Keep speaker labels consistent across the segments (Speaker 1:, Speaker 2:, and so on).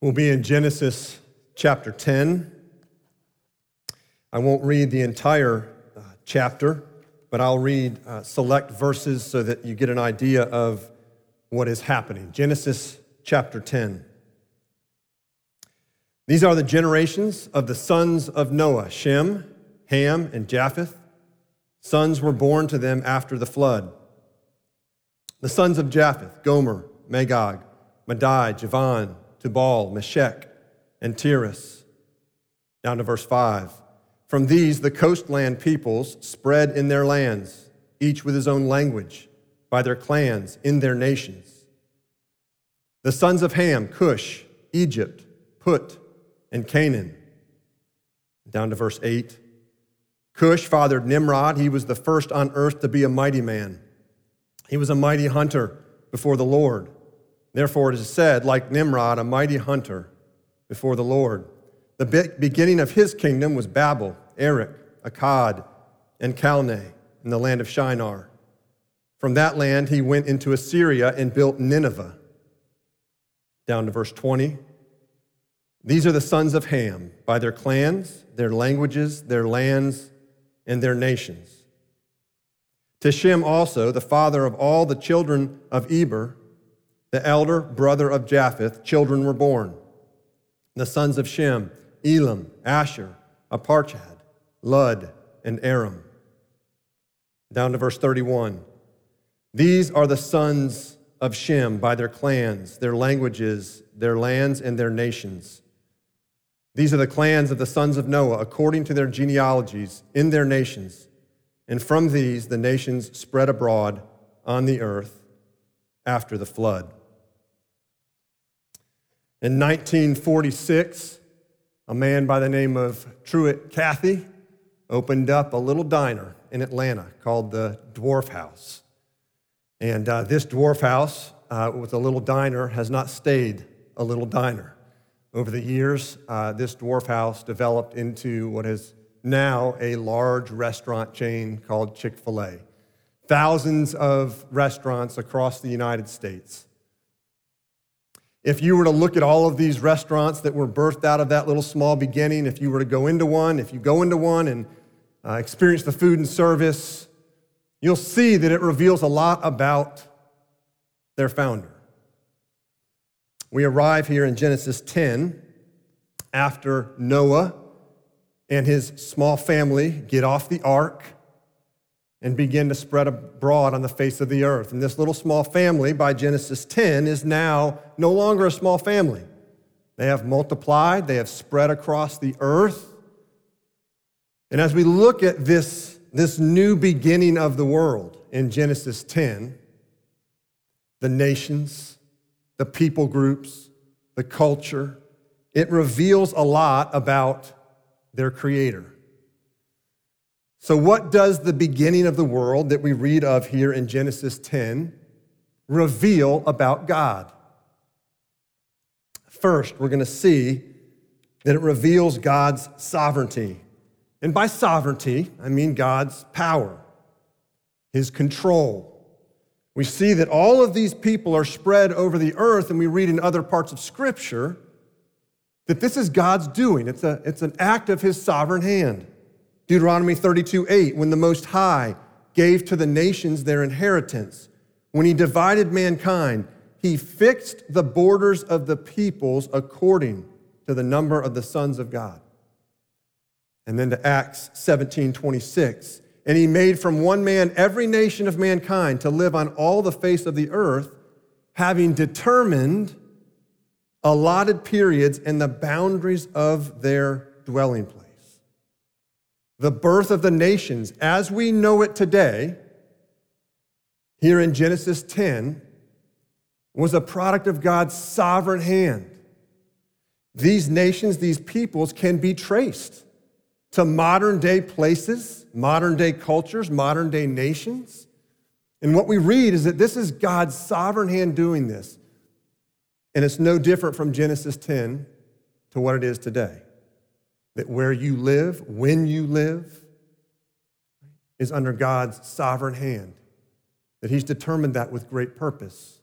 Speaker 1: We'll be in Genesis chapter 10. I won't read the entire uh, chapter, but I'll read uh, select verses so that you get an idea of what is happening. Genesis chapter 10. These are the generations of the sons of Noah Shem, Ham, and Japheth. Sons were born to them after the flood. The sons of Japheth, Gomer, Magog, Madai, Javan, Tubal, Meshech, and Tiras. Down to verse 5. From these, the coastland peoples spread in their lands, each with his own language, by their clans, in their nations. The sons of Ham, Cush, Egypt, Put, and Canaan. Down to verse 8. Cush fathered Nimrod. He was the first on earth to be a mighty man. He was a mighty hunter before the Lord. Therefore, it is said, like Nimrod, a mighty hunter before the Lord. The beginning of his kingdom was Babel, Erech, Akkad, and Calneh in the land of Shinar. From that land, he went into Assyria and built Nineveh. Down to verse 20. These are the sons of Ham by their clans, their languages, their lands, and their nations. To Shem also, the father of all the children of Eber, the elder brother of Japheth, children were born. The sons of Shem, Elam, Asshur, Arpachshad, Lud, and Aram. Down to verse 31. These are the sons of Shem by their clans, their languages, their lands, and their nations. These are the clans of the sons of Noah according to their genealogies in their nations. And from these the nations spread abroad on the earth after the flood. In 1946, a man by the name of Truett Cathy opened up a little diner in Atlanta called the Dwarf House. And uh, this Dwarf House uh, with a little diner has not stayed a little diner. Over the years, uh, this Dwarf House developed into what is now a large restaurant chain called Chick fil A. Thousands of restaurants across the United States. If you were to look at all of these restaurants that were birthed out of that little small beginning, if you were to go into one, if you go into one and uh, experience the food and service, you'll see that it reveals a lot about their founder. We arrive here in Genesis 10 after Noah and his small family get off the ark and begin to spread abroad on the face of the earth. And this little small family by Genesis 10 is now no longer a small family. They have multiplied, they have spread across the earth. And as we look at this, this new beginning of the world in Genesis 10, the nations, the people groups, the culture, it reveals a lot about their creator. So, what does the beginning of the world that we read of here in Genesis 10 reveal about God? First, we're going to see that it reveals God's sovereignty. And by sovereignty, I mean God's power, his control. We see that all of these people are spread over the earth, and we read in other parts of Scripture that this is God's doing. It's, a, it's an act of his sovereign hand. Deuteronomy 32 8, when the Most High gave to the nations their inheritance, when he divided mankind, he fixed the borders of the peoples according to the number of the sons of God. And then to Acts 17 26, and he made from one man every nation of mankind to live on all the face of the earth, having determined allotted periods and the boundaries of their dwelling place the birth of the nations as we know it today, here in Genesis 10, was a product of God's sovereign hand. These nations, these peoples can be traced to modern day places, modern day cultures, modern day nations. And what we read is that this is God's sovereign hand doing this. And it's no different from Genesis 10 to what it is today that where you live, when you live, is under God's sovereign hand, that He's determined that with great purpose.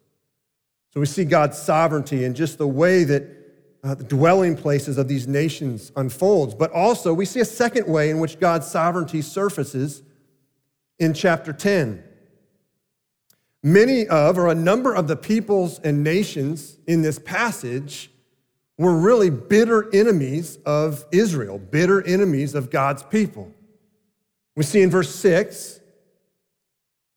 Speaker 1: So we see God's sovereignty in just the way that uh, the dwelling places of these nations unfolds. But also, we see a second way in which God's sovereignty surfaces in chapter 10. Many of, or a number of the peoples and nations in this passage were really bitter enemies of Israel, bitter enemies of God's people. We see in verse 6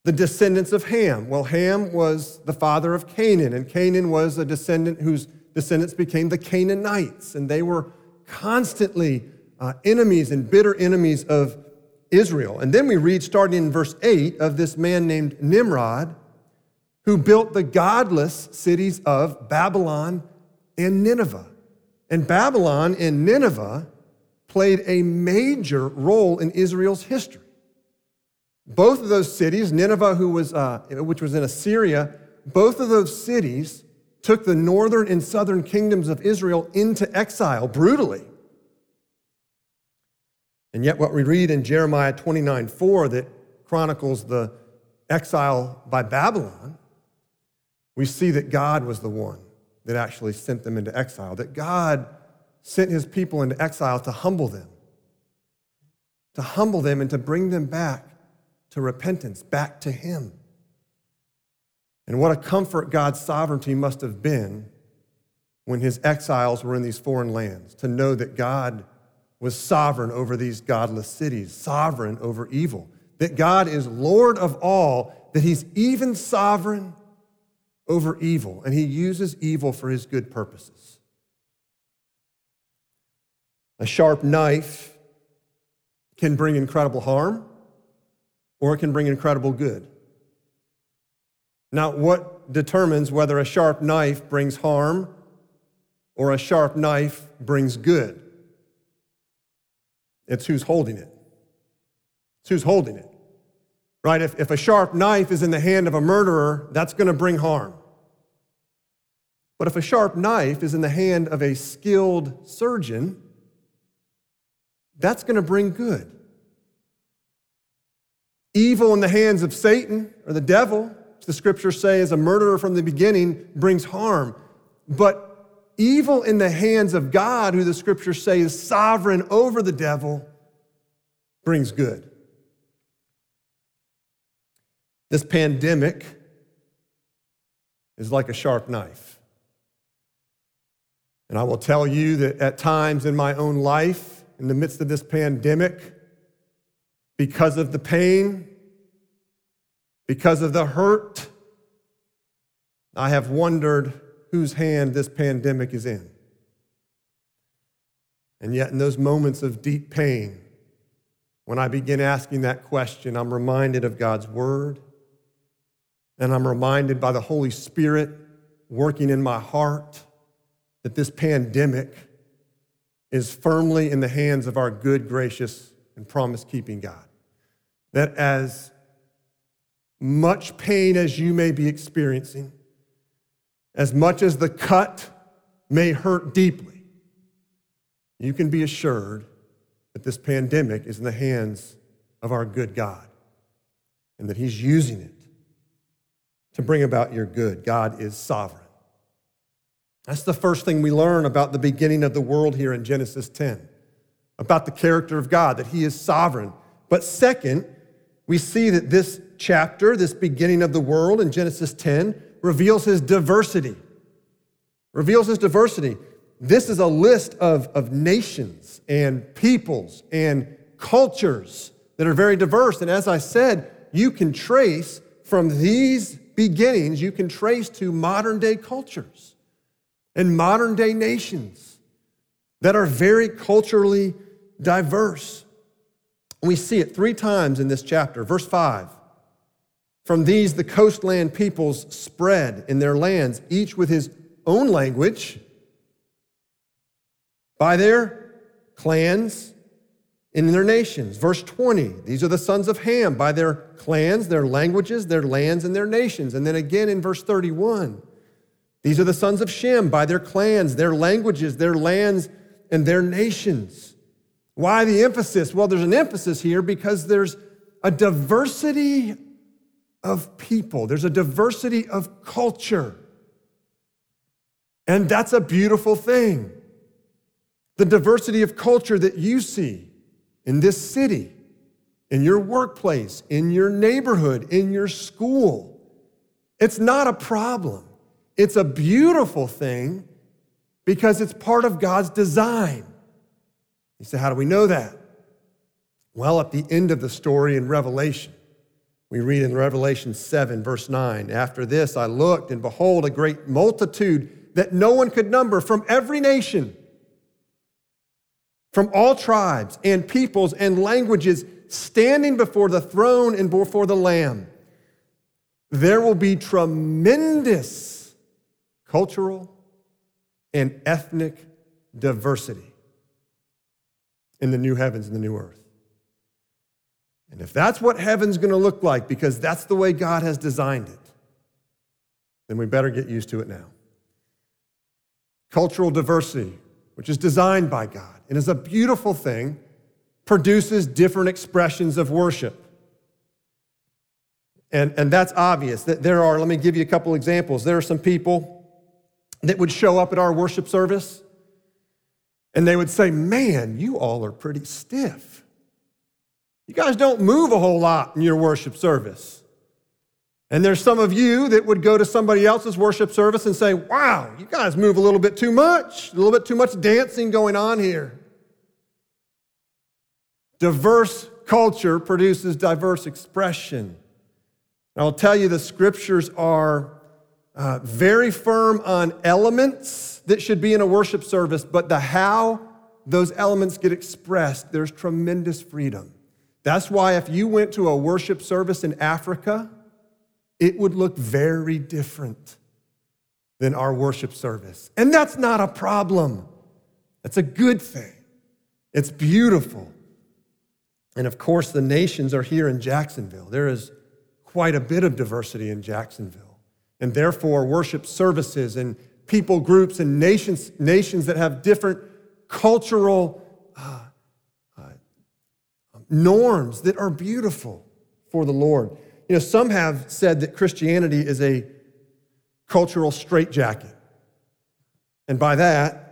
Speaker 1: the descendants of Ham. Well, Ham was the father of Canaan, and Canaan was a descendant whose descendants became the Canaanites, and they were constantly uh, enemies and bitter enemies of Israel. And then we read, starting in verse 8, of this man named Nimrod, who built the godless cities of Babylon and Nineveh. And Babylon and Nineveh played a major role in Israel's history. Both of those cities, Nineveh, who was, uh, which was in Assyria, both of those cities took the northern and southern kingdoms of Israel into exile brutally. And yet, what we read in Jeremiah 29 4 that chronicles the exile by Babylon, we see that God was the one that actually sent them into exile, that God sent his people into exile to humble them, to humble them and to bring them back to repentance, back to him. And what a comfort God's sovereignty must have been when his exiles were in these foreign lands, to know that God was sovereign over these godless cities, sovereign over evil, that God is Lord of all, that he's even sovereign over evil, and he uses evil for his good purposes. A sharp knife can bring incredible harm, or it can bring incredible good. Now, what determines whether a sharp knife brings harm or a sharp knife brings good? It's who's holding it. It's who's holding it. Right? If, if a sharp knife is in the hand of a murderer, that's going to bring harm. But if a sharp knife is in the hand of a skilled surgeon, that's going to bring good. Evil in the hands of Satan or the devil which the scriptures say, is a murderer from the beginning, brings harm. But evil in the hands of God, who the scriptures say is sovereign over the devil, brings good. This pandemic is like a sharp knife. And I will tell you that at times in my own life, in the midst of this pandemic, because of the pain, because of the hurt, I have wondered whose hand this pandemic is in. And yet, in those moments of deep pain, when I begin asking that question, I'm reminded of God's word, and I'm reminded by the Holy Spirit working in my heart that this pandemic is firmly in the hands of our good, gracious, and promise keeping God. That as much pain as you may be experiencing, as much as the cut may hurt deeply, you can be assured that this pandemic is in the hands of our good God and that He's using it to bring about your good. God is sovereign. That's the first thing we learn about the beginning of the world here in Genesis 10, about the character of God, that He is sovereign. But second, we see that this chapter, this beginning of the world in Genesis 10, reveals his diversity. Reveals his diversity. This is a list of, of nations and peoples and cultures that are very diverse. And as I said, you can trace from these beginnings, you can trace to modern day cultures and modern day nations that are very culturally diverse. We see it three times in this chapter. Verse 5 From these, the coastland peoples spread in their lands, each with his own language, by their clans in their nations. Verse 20, these are the sons of Ham, by their clans, their languages, their lands, and their nations. And then again in verse 31, these are the sons of Shem, by their clans, their languages, their lands, and their nations. Why the emphasis? Well, there's an emphasis here because there's a diversity of people, there's a diversity of culture. And that's a beautiful thing. The diversity of culture that you see in this city, in your workplace, in your neighborhood, in your school. It's not a problem. It's a beautiful thing because it's part of God's design. You say, How do we know that? Well, at the end of the story in Revelation, we read in Revelation 7, verse 9 After this, I looked, and behold, a great multitude that no one could number from every nation, from all tribes and peoples and languages, standing before the throne and before the Lamb. There will be tremendous cultural and ethnic diversity in the new heavens and the new earth. And if that's what heaven's going to look like, because that's the way God has designed it, then we better get used to it now. Cultural diversity, which is designed by God and is a beautiful thing, produces different expressions of worship. And, and that's obvious that there are, let me give you a couple examples. There are some people that would show up at our worship service and they would say, Man, you all are pretty stiff. You guys don't move a whole lot in your worship service. And there's some of you that would go to somebody else's worship service and say, Wow, you guys move a little bit too much, a little bit too much dancing going on here. Diverse culture produces diverse expression. And I'll tell you, the scriptures are uh, very firm on elements that should be in a worship service, but the how those elements get expressed, there's tremendous freedom. That's why if you went to a worship service in Africa, it would look very different than our worship service. And that's not a problem. That's a good thing. It's beautiful. And of course, the nations are here in Jacksonville. There is quite a bit of diversity in Jacksonville. And therefore, worship services and people groups and nations, nations that have different cultural uh, uh, norms that are beautiful for the Lord. You know, some have said that Christianity is a cultural straitjacket. And by that,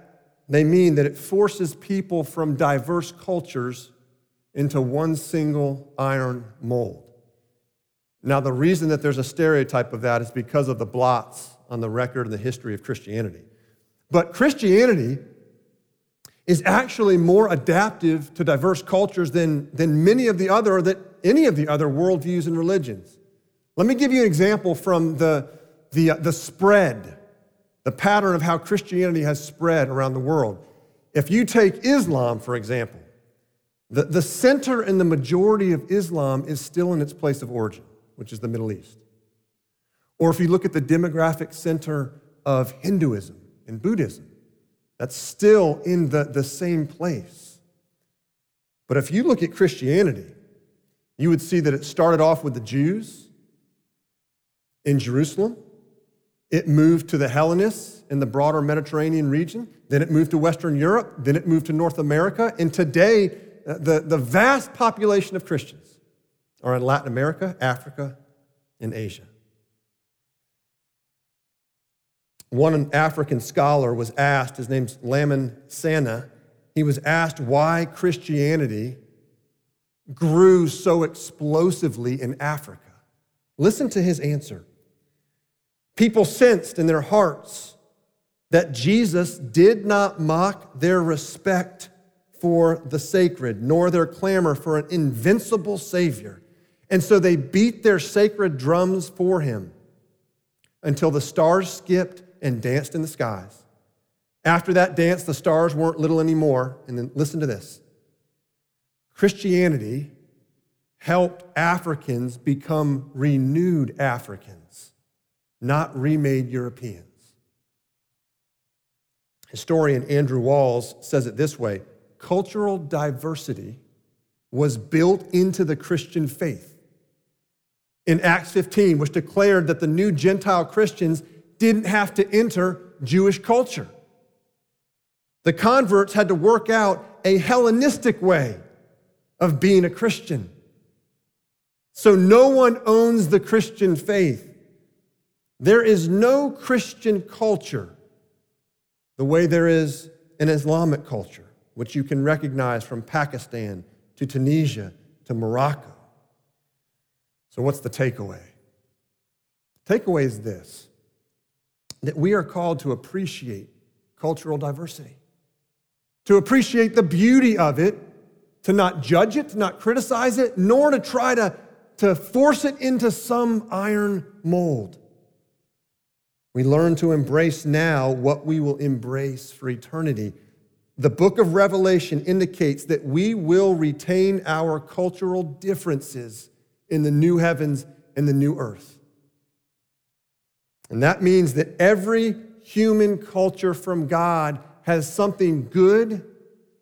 Speaker 1: they mean that it forces people from diverse cultures into one single iron mold. Now, the reason that there's a stereotype of that is because of the blots on the record and the history of Christianity. But Christianity is actually more adaptive to diverse cultures than, than many of the other, that any of the other worldviews and religions. Let me give you an example from the, the, uh, the spread, the pattern of how Christianity has spread around the world. If you take Islam, for example, the, the center and the majority of Islam is still in its place of origin which is the Middle East. Or if you look at the demographic center of Hinduism and Buddhism, that's still in the, the same place. But if you look at Christianity, you would see that it started off with the Jews in Jerusalem. It moved to the Hellenists in the broader Mediterranean region. Then it moved to Western Europe. Then it moved to North America. And today, uh, the, the vast population of Christians are in Latin America, Africa, and Asia. One African scholar was asked, his name's Lamin Sanneh, he was asked why Christianity grew so explosively in Africa. Listen to his answer. People sensed in their hearts that Jesus did not mock their respect for the sacred, nor their clamor for an invincible Savior. And so they beat their sacred drums for him until the stars skipped and danced in the skies. After that dance, the stars weren't little anymore. And then listen to this Christianity helped Africans become renewed Africans, not remade Europeans. Historian Andrew Walls says it this way cultural diversity was built into the Christian faith in Acts 15, which declared that the new Gentile Christians didn't have to enter Jewish culture. The converts had to work out a Hellenistic way of being a Christian. So no one owns the Christian faith. There is no Christian culture the way there is an Islamic culture which you can recognize from Pakistan to Tunisia to Morocco. So, what's the takeaway? Takeaway is this that we are called to appreciate cultural diversity, to appreciate the beauty of it, to not judge it, to not criticize it, nor to try to, to force it into some iron mold. We learn to embrace now what we will embrace for eternity. The book of Revelation indicates that we will retain our cultural differences in the new heavens and the new earth. And that means that every human culture from God has something good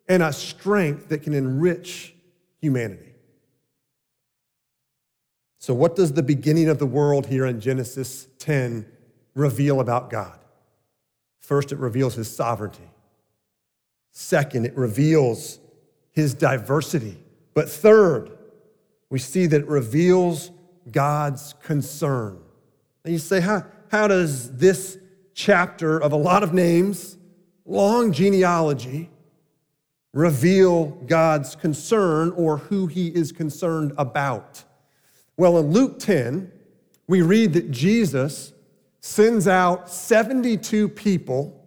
Speaker 1: and a strength that can enrich humanity. So, what does the beginning of the world here in Genesis 10 reveal about God? First, it reveals his sovereignty. Second, it reveals his diversity. But third, we see that it reveals God's concern. And you say, how, how does this chapter of a lot of names, long genealogy, reveal God's concern or who he is concerned about? Well, in Luke 10, we read that Jesus sends out 72 people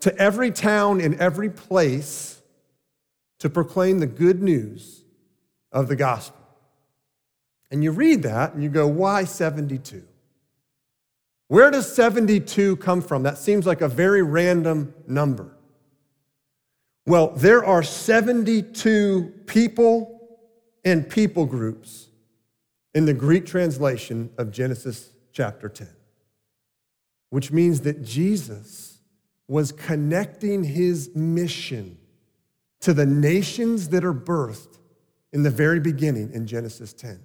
Speaker 1: to every town and every place to proclaim the good news of the gospel. And you read that and you go, why 72? Where does 72 come from? That seems like a very random number. Well, there are 72 people and people groups in the Greek translation of Genesis chapter 10, which means that Jesus was connecting his mission to the nations that are birthed in the very beginning in Genesis 10.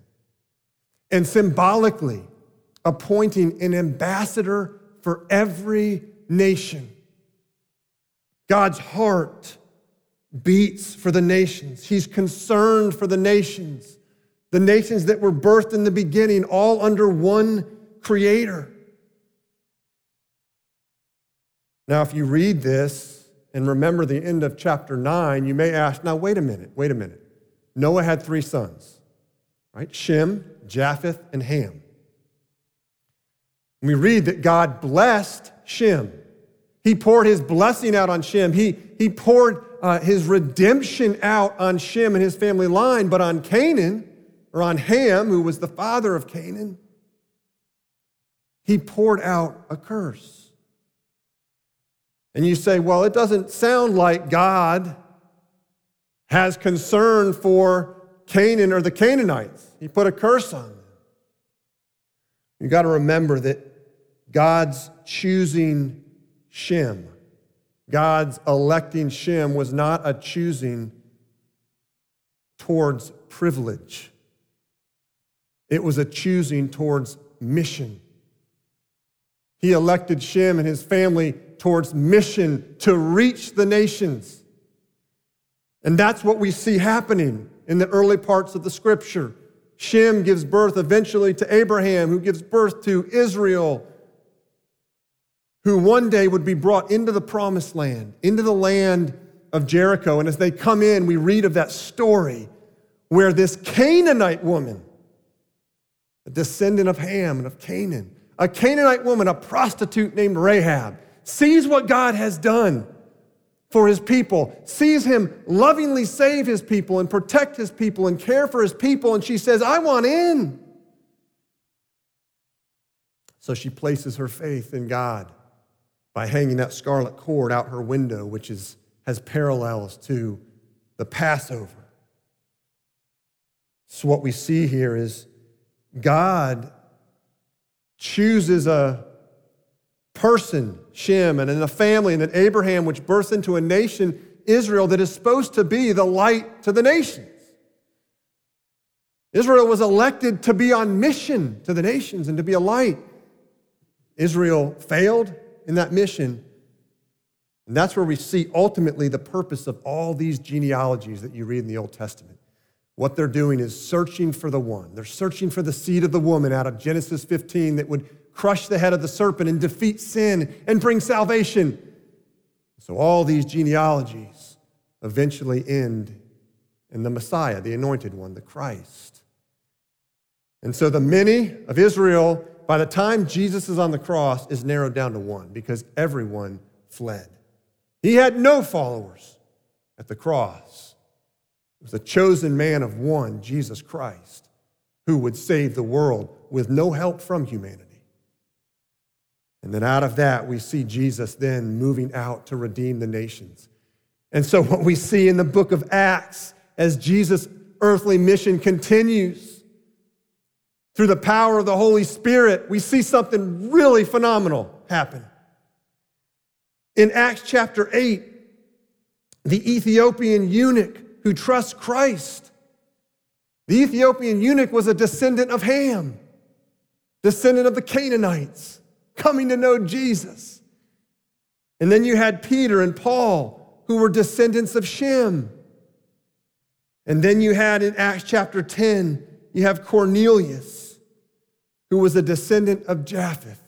Speaker 1: And symbolically, appointing an ambassador for every nation. God's heart beats for the nations. He's concerned for the nations, the nations that were birthed in the beginning, all under one creator. Now, if you read this and remember the end of chapter 9, you may ask, now, wait a minute, wait a minute. Noah had three sons, right? Shem, Japheth, and Ham. We read that God blessed Shem. He poured his blessing out on Shem. He, he poured uh, his redemption out on Shem and his family line, but on Canaan, or on Ham, who was the father of Canaan, he poured out a curse. And you say, well, it doesn't sound like God has concern for Canaan or the Canaanites. He put a curse on them. You got to remember that God's choosing Shem, God's electing Shem was not a choosing towards privilege. It was a choosing towards mission. He elected Shem and his family towards mission to reach the nations. And that's what we see happening in the early parts of the scripture. Shem gives birth eventually to Abraham, who gives birth to Israel, who one day would be brought into the promised land, into the land of Jericho. And as they come in, we read of that story where this Canaanite woman, a descendant of Ham and of Canaan, a Canaanite woman, a prostitute named Rahab, sees what God has done for his people, sees him lovingly save his people and protect his people and care for his people, and she says, I want in. So she places her faith in God by hanging that scarlet cord out her window, which is, has parallels to the Passover. So, what we see here is God chooses a person, Shem, and a family, and then Abraham, which births into a nation, Israel, that is supposed to be the light to the nations. Israel was elected to be on mission to the nations and to be a light. Israel failed, in that mission. And that's where we see ultimately the purpose of all these genealogies that you read in the Old Testament. What they're doing is searching for the one. They're searching for the seed of the woman out of Genesis 15 that would crush the head of the serpent and defeat sin and bring salvation. So, all these genealogies eventually end in the Messiah, the anointed one, the Christ. And so the many of Israel, by the time Jesus is on the cross, is narrowed down to one because everyone fled. He had no followers at the cross. It was a chosen man of one, Jesus Christ, who would save the world with no help from humanity. And then out of that, we see Jesus then moving out to redeem the nations. And so, what we see in the book of Acts as Jesus' earthly mission continues through the power of the Holy Spirit, we see something really phenomenal happen. In Acts chapter 8, the Ethiopian eunuch who trusts Christ, the Ethiopian eunuch was a descendant of Ham, descendant of the Canaanites, coming to know Jesus. And then you had Peter and Paul, who were descendants of Shem. And then you had in Acts chapter 10, you have Cornelius, who was a descendant of Japheth.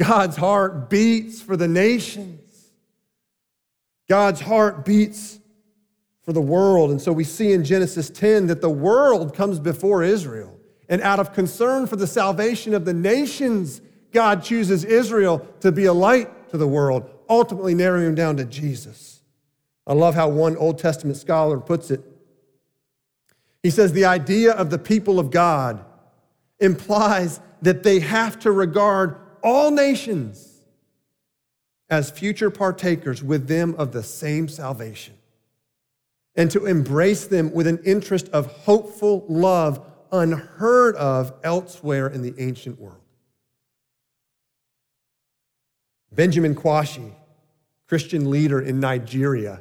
Speaker 1: God's heart beats for the nations. God's heart beats for the world. And so we see in Genesis 10 that the world comes before Israel. And out of concern for the salvation of the nations, God chooses Israel to be a light to the world, ultimately narrowing down to Jesus. I love how one Old Testament scholar puts it. He says the idea of the people of God implies that they have to regard all nations as future partakers with them of the same salvation and to embrace them with an interest of hopeful love unheard of elsewhere in the ancient world. Benjamin Kwashi, Christian leader in Nigeria,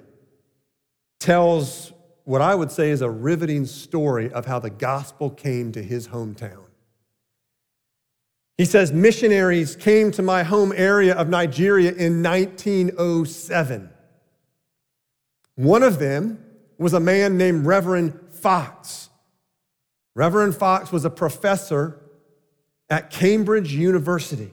Speaker 1: tells what I would say is a riveting story of how the gospel came to his hometown. He says, Missionaries came to my home area of Nigeria in 1907. One of them was a man named Reverend Fox. Reverend Fox was a professor at Cambridge University.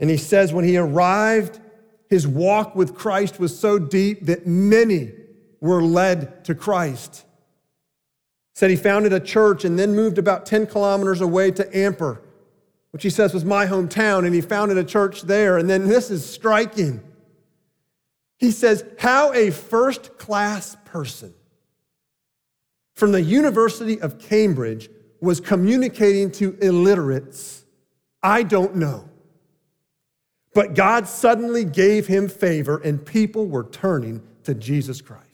Speaker 1: And he says when he arrived, his walk with Christ was so deep that many were led to Christ. Said he founded a church and then moved about 10 kilometers away to Amper, which he says was my hometown, and he founded a church there. And then this is striking. He says, How a first class person from the University of Cambridge was communicating to illiterates, I don't know. But God suddenly gave him favor, and people were turning to Jesus Christ.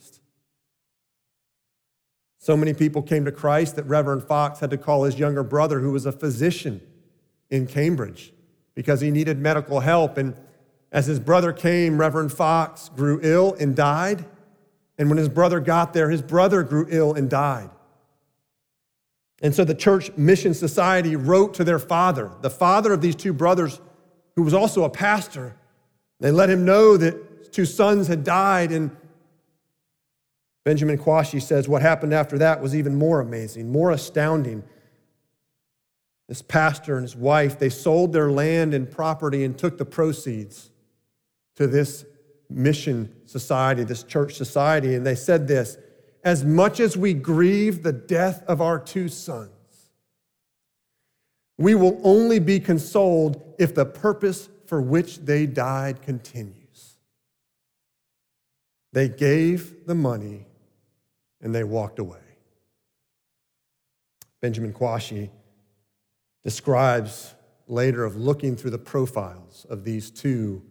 Speaker 1: So many people came to Christ that Reverend Fox had to call his younger brother, who was a physician in Cambridge, because he needed medical help. And as his brother came, Reverend Fox grew ill and died. And when his brother got there, his brother grew ill and died. And so the Church Mission Society wrote to their father, the father of these two brothers, who was also a pastor. They let him know that two sons had died. And Benjamin Kwashi says what happened after that was even more amazing, more astounding. This pastor and his wife, they sold their land and property and took the proceeds to this mission society, this church society, and they said this as much as we grieve the death of our two sons, we will only be consoled if the purpose for which they died continues. They gave the money and they walked away. Benjamin Kwashi describes later of looking through the profiles of these two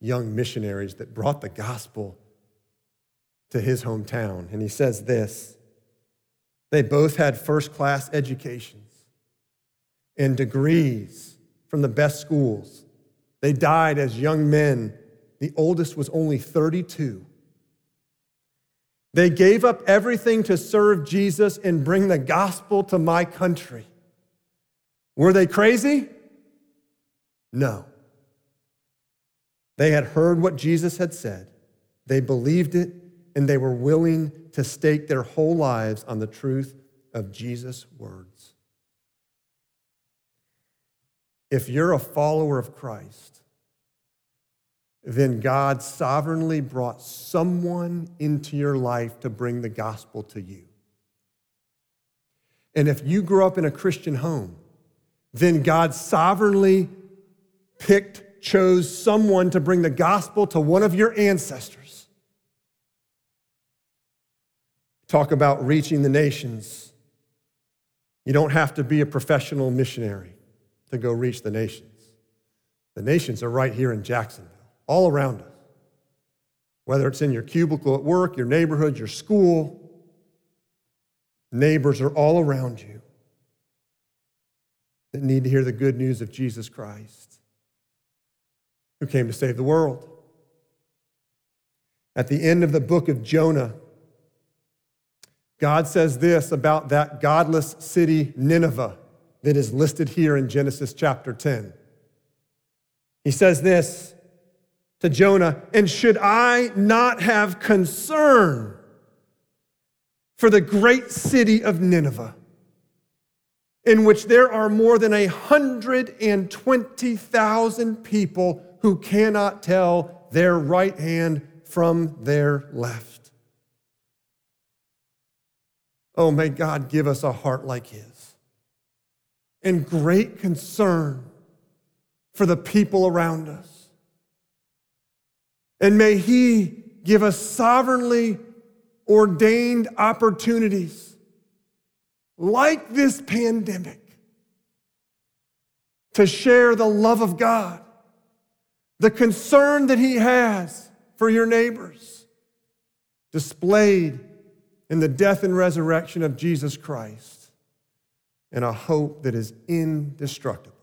Speaker 1: young missionaries that brought the gospel to his hometown. And he says this they both had first class educations and degrees from the best schools. They died as young men. The oldest was only 32. They gave up everything to serve Jesus and bring the gospel to my country. Were they crazy? No. They had heard what Jesus had said, they believed it, and they were willing to stake their whole lives on the truth of Jesus' words. If you're a follower of Christ, then God sovereignly brought someone into your life to bring the gospel to you. And if you grew up in a Christian home, then God sovereignly picked, chose someone to bring the gospel to one of your ancestors. Talk about reaching the nations. You don't have to be a professional missionary to go reach the nations. The nations are right here in Jacksonville, all around us. Whether it's in your cubicle at work, your neighborhood, your school, neighbors are all around you that need to hear the good news of Jesus Christ, who came to save the world. At the end of the book of Jonah, God says this about that godless city, Nineveh, that is listed here in Genesis chapter 10. He says this to Jonah, and should I not have concern for the great city of Nineveh? in which there are more than 120,000 people who cannot tell their right hand from their left. Oh, may God give us a heart like His and great concern for the people around us. And may He give us sovereignly ordained opportunities like this pandemic to share the love of God, the concern that He has for your neighbors, displayed in the death and resurrection of Jesus Christ, and a hope that is indestructible.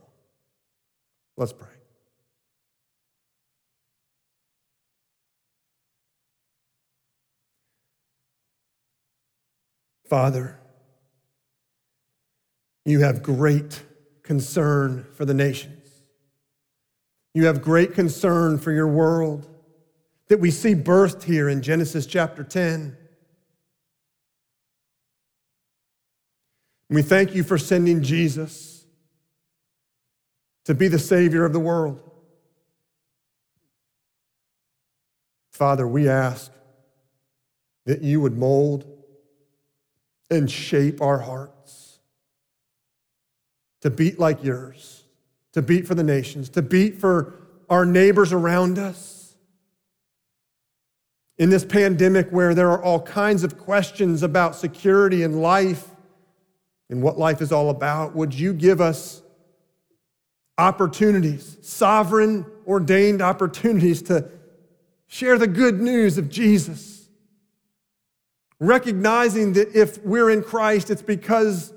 Speaker 1: Let's pray. Father, you have great concern for the nations. You have great concern for your world that we see birthed here in Genesis chapter 10. We thank you for sending Jesus to be the Savior of the world. Father, we ask that you would mold and shape our hearts to beat like yours, to beat for the nations, to beat for our neighbors around us. In this pandemic, where there are all kinds of questions about security and life and what life is all about, would you give us opportunities, sovereign, ordained opportunities to share the good news of Jesus? Recognizing that if we're in Christ, it's because,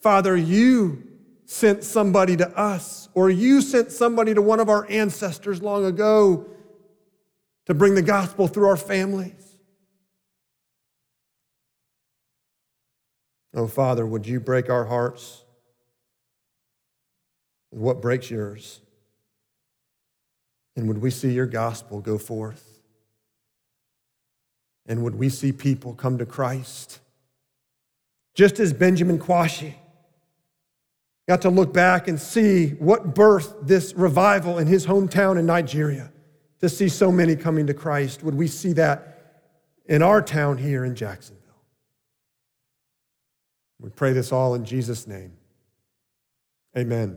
Speaker 1: Father, you sent somebody to us, or you sent somebody to one of our ancestors long ago to bring the gospel through our families. Oh, Father, would you break our hearts what breaks yours? And would we see your gospel go forth? And would we see people come to Christ? Just as Benjamin Kwashi got to look back and see what birthed this revival in his hometown in Nigeria, to see so many coming to Christ. Would we see that in our town here in Jacksonville? We pray this all in Jesus' name. Amen.